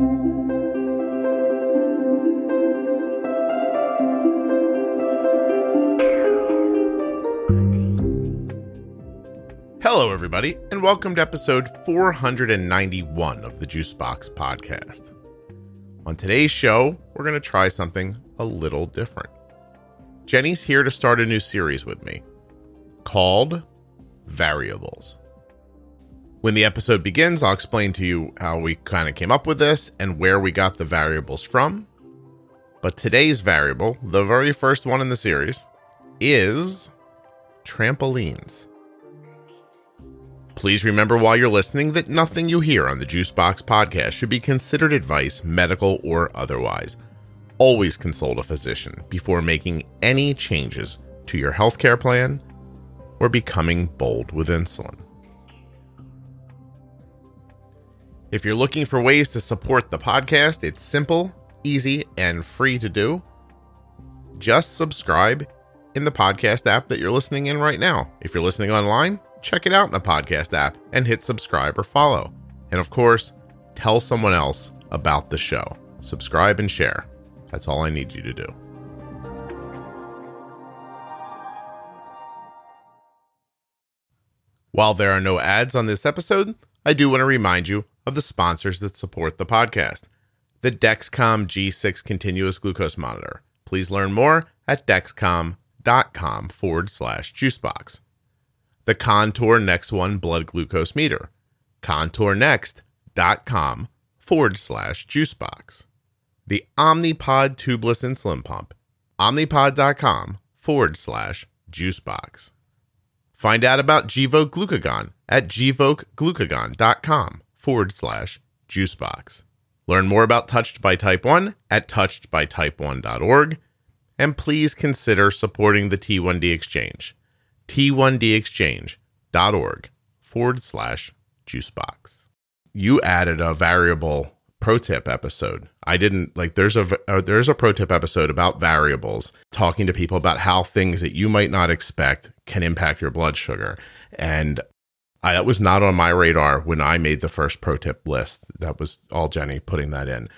Hello, everybody, and welcome to episode 491 of the Juicebox podcast. On today's show, we're going to try something a little different. Jenny's here to start a new series with me called Variables. When the episode begins, I'll explain to you how we kind of came up with this and where we got the variables from. But today's variable, the very first one in the series, is trampolines. Please remember while you're listening that nothing you hear on the Juicebox podcast should be considered advice, medical or otherwise. Always consult a physician before making any changes to your healthcare plan or becoming bold with insulin. If you're looking for ways to support the podcast, it's simple, easy, and free to do. Just subscribe in the podcast app that you're listening in right now. If you're listening online, check it out in the podcast app and hit subscribe or follow. And of course, tell someone else about the show. Subscribe and share. That's all I need you to do. While there are no ads on this episode, I do want to remind you of the sponsors that support the podcast. The Dexcom G6 continuous glucose monitor. Please learn more at dexcom.com forward slash juicebox the Contour Next One blood glucose meter. ContourNext.com forward slash juicebox. The Omnipod tubeless insulin pump. Omnipod.com forward slash juicebox. Find out about Gvoke Glucagon at gvokeglucagon.com forward slash juicebox. Learn more about Touched by Type 1 at touchedbytype1.org. And please consider supporting the T1D Exchange t1dexchange.org forward slash juicebox. You added a variable pro tip episode. I didn't like there's a uh, there's a pro tip episode about variables talking to people about how things that you might not expect can impact your blood sugar. And I, that was not on my radar when I made the first pro tip list. That was all Jenny putting that in.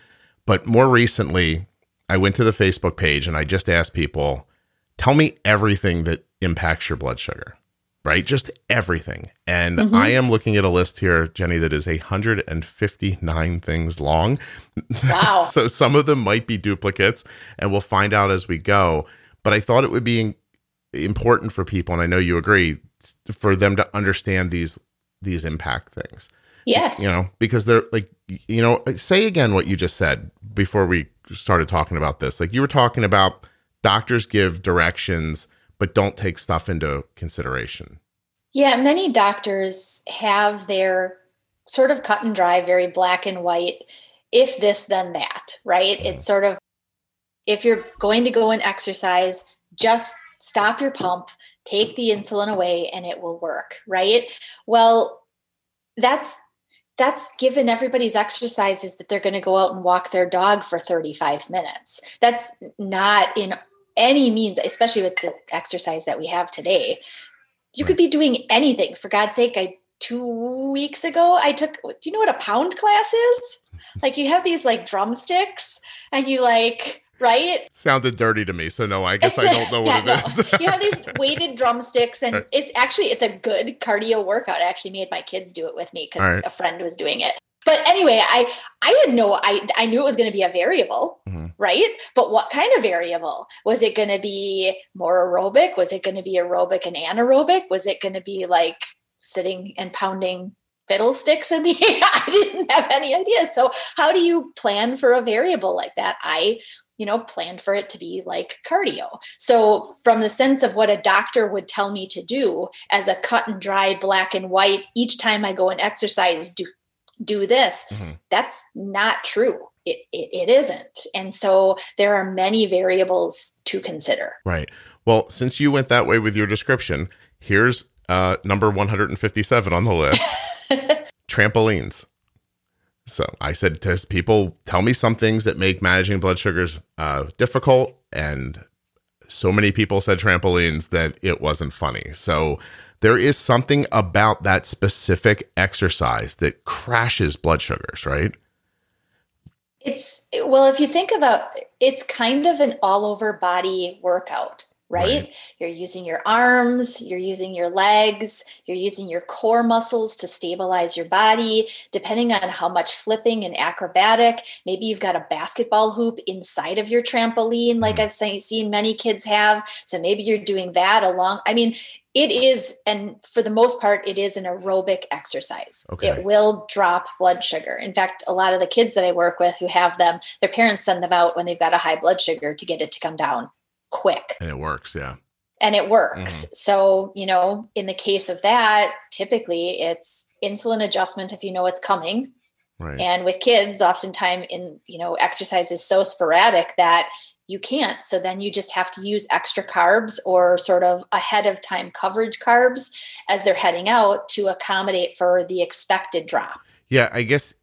But more recently, I went to the Facebook page and I just asked people, tell me everything that impacts your blood sugar, right? Just everything. And mm-hmm. I am looking at a list here, Jenny, that is 159 things long. Wow. so some of them might be duplicates, and we'll find out as we go. But I thought it would be important for people, and I know you agree, for them to understand these these impact things. Yes. You know, because they're like, you know, say again what you just said before we started talking about this. Like you were talking about doctors give directions but don't take stuff into consideration. Yeah, many doctors have their sort of cut and dry, very black and white, if this, then that, right? Mm-hmm. It's sort of if you're going to go and exercise, just stop your pump, take the insulin away, and it will work, right? Well, that's that's given everybody's exercises that they're going to go out and walk their dog for 35 minutes. That's not in any means, especially with the exercise that we have today, you could be doing anything. For God's sake, I two weeks ago I took do you know what a pound class is? Like you have these like drumsticks and you like right? Sounded dirty to me, so no, I guess it's I don't know what yeah, it is. you have these weighted drumsticks, and it's actually it's a good cardio workout. I actually made my kids do it with me because right. a friend was doing it. But anyway, I I had no I I knew it was going to be a variable, mm-hmm. right? But what kind of variable? Was it going to be more aerobic? Was it going to be aerobic and anaerobic? Was it going to be like sitting and pounding fiddlesticks in the air? I didn't have any idea. So how do you plan for a variable like that? I you know, planned for it to be like cardio. So, from the sense of what a doctor would tell me to do as a cut and dry black and white, each time I go and exercise, do do this mm-hmm. that's not true. It, it, it isn't. And so there are many variables to consider. Right. Well since you went that way with your description here's uh number 157 on the list. Trampolines so i said to people tell me some things that make managing blood sugars uh, difficult. And so many people said trampolines that it wasn't funny. So there is something about that specific exercise that crashes blood sugars, right? It's well, if you think about it's kind of an all over body workout right? right? You're using your arms, you're using your legs, you're using your core muscles to stabilize your body, depending on how much flipping and acrobatic. Maybe you've got a basketball hoop inside of your trampoline, like mm. I've seen many kids have. So maybe you're doing that along. I mean, it is, and for the most part, it is an aerobic exercise. Okay. It will drop blood sugar. In fact, a lot of the kids that I work with who have them, their parents send them out when they've got a high blood sugar to get it to come down quick. And it works, yeah. And it works. Mm-hmm. So, you know, in the case of that, typically it's insulin adjustment if you know it's coming. Right. And with kids, oftentimes in, you know, exercise is so sporadic that you can't. So then you just have to use extra carbs or sort of ahead of time coverage carbs as they're heading out to accommodate for the expected drop. Yeah, I guess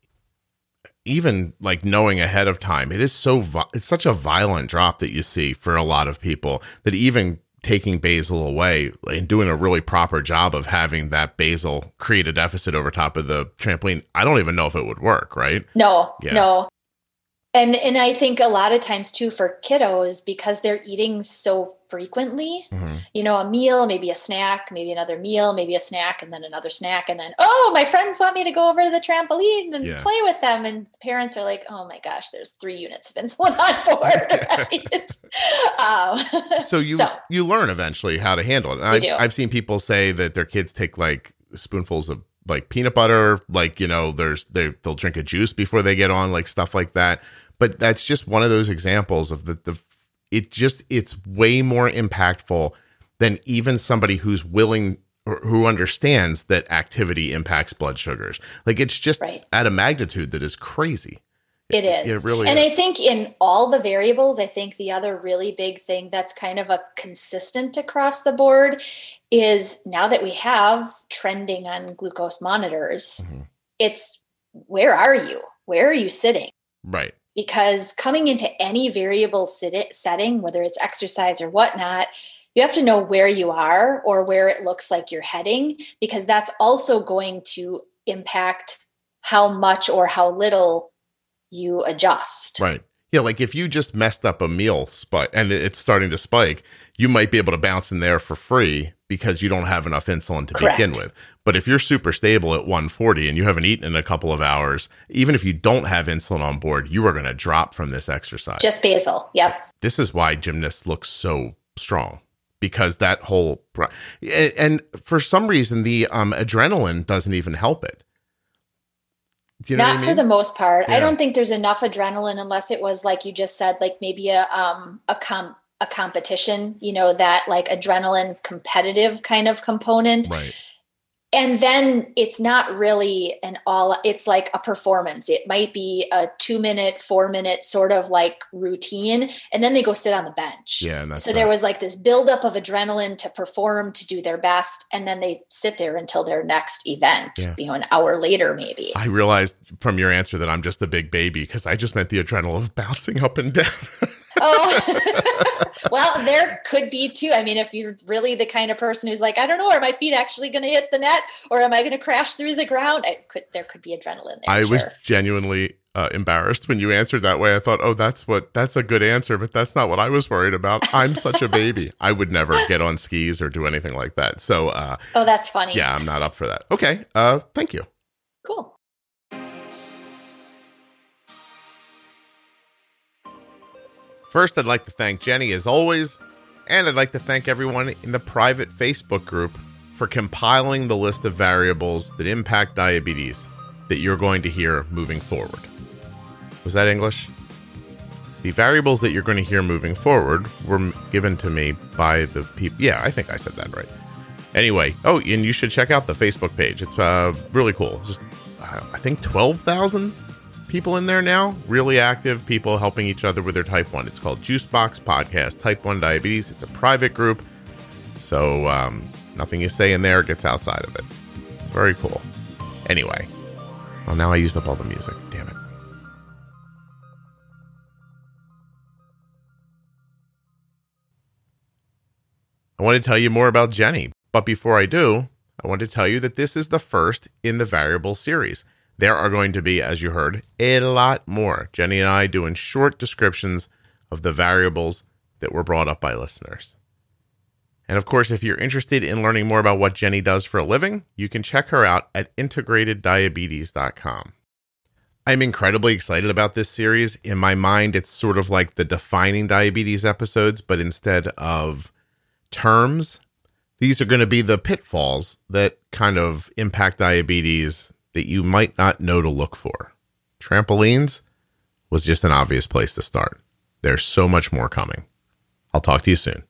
even like knowing ahead of time, it is so it's such a violent drop that you see for a lot of people that even taking basal away and doing a really proper job of having that basal create a deficit over top of the trampoline, I don't even know if it would work, right? No, yeah. no and and i think a lot of times too for kiddos because they're eating so frequently mm-hmm. you know a meal maybe a snack maybe another meal maybe a snack and then another snack and then oh my friends want me to go over to the trampoline and yeah. play with them. And parents are like oh my gosh there's three units of insulin on board um, so you so, you learn eventually how to handle it. I've, I've seen people say that their kids take like spoonfuls of like peanut butter like you know there's they they'll drink a juice before they get on like stuff like that but that's just one of those examples of the the it just it's way more impactful than even somebody who's willing or who understands that activity impacts blood sugars. Like it's just right. at a magnitude that is crazy. It is. It really and is. I think in all the variables, I think the other really big thing that's kind of a consistent across the board is now that we have trending on glucose monitors, mm-hmm. it's where are you? Where are you sitting? Right because coming into any variable setting, whether it's exercise or whatnot, you have to know where you are or where it looks like you're heading, because that's also going to impact how much or how little you adjust. Right. Yeah, like if you just messed up a meal spike and it's starting to spike, you might be able to bounce in there for free because you don't have enough insulin to Correct. begin with. But if you're super stable at 140 and you haven't eaten in a couple of hours, even if you don't have insulin on board, you are going to drop from this exercise. Just basal. Yep. This is why gymnasts look so strong because that whole and for some reason the um, adrenaline doesn't even help it. You know Not I mean? for the most part. Yeah. I don't think there's enough adrenaline unless it was like you just said, like maybe a um a comp a competition, you know, that like adrenaline competitive kind of component. Right. And then it's not really an all, it's like a performance. It might be a two minute, four minute sort of like routine. And then they go sit on the bench. Yeah. so there was like this buildup of adrenaline to perform, to do their best. And then they sit there until their next event, yeah. you know, an hour later, maybe. I realized from your answer that I'm just a big baby because I just meant the adrenaline of bouncing up and down. oh, well, there could be too. I mean, if you're really the kind of person who's like, I don't know, are my feet actually going to hit the net or am I going to crash through the ground? I could, there could be adrenaline there. I sure. was genuinely uh, embarrassed when you answered that way. I thought, oh, that's what, that's a good answer, but that's not what I was worried about. I'm such a baby. I would never get on skis or do anything like that. So, uh, oh, that's funny. Yeah, I'm not up for that. Okay. Uh, thank you. First, I'd like to thank Jenny as always, and I'd like to thank everyone in the private Facebook group for compiling the list of variables that impact diabetes that you're going to hear moving forward. Was that English? The variables that you're going to hear moving forward were given to me by the people. Yeah, I think I said that right. Anyway, oh, and you should check out the Facebook page. It's uh, really cool. It's just, I think, 12,000 people in there now, really active people helping each other with their type 1. It's called Juicebox Podcast Type 1 Diabetes. It's a private group. So um, nothing you say in there gets outside of it. It's very cool. Anyway, well, now I used up all the music. Damn it. I want to tell you more about Jenny, but before I do, I want to tell you that this is the first in the variable series. There are going to be, as you heard, a lot more. Jenny and I doing short descriptions of the variables that were brought up by listeners. And of course, if you're interested in learning more about what Jenny does for a living, you can check her out at integrateddiabetes.com. I'm incredibly excited about this series. In my mind, it's sort of like the defining diabetes episodes, but instead of terms, these are going to be the pitfalls that kind of impact diabetes that you might not know to look for. Trampolines was just an obvious place to start. There's so much more coming. I'll talk to you soon.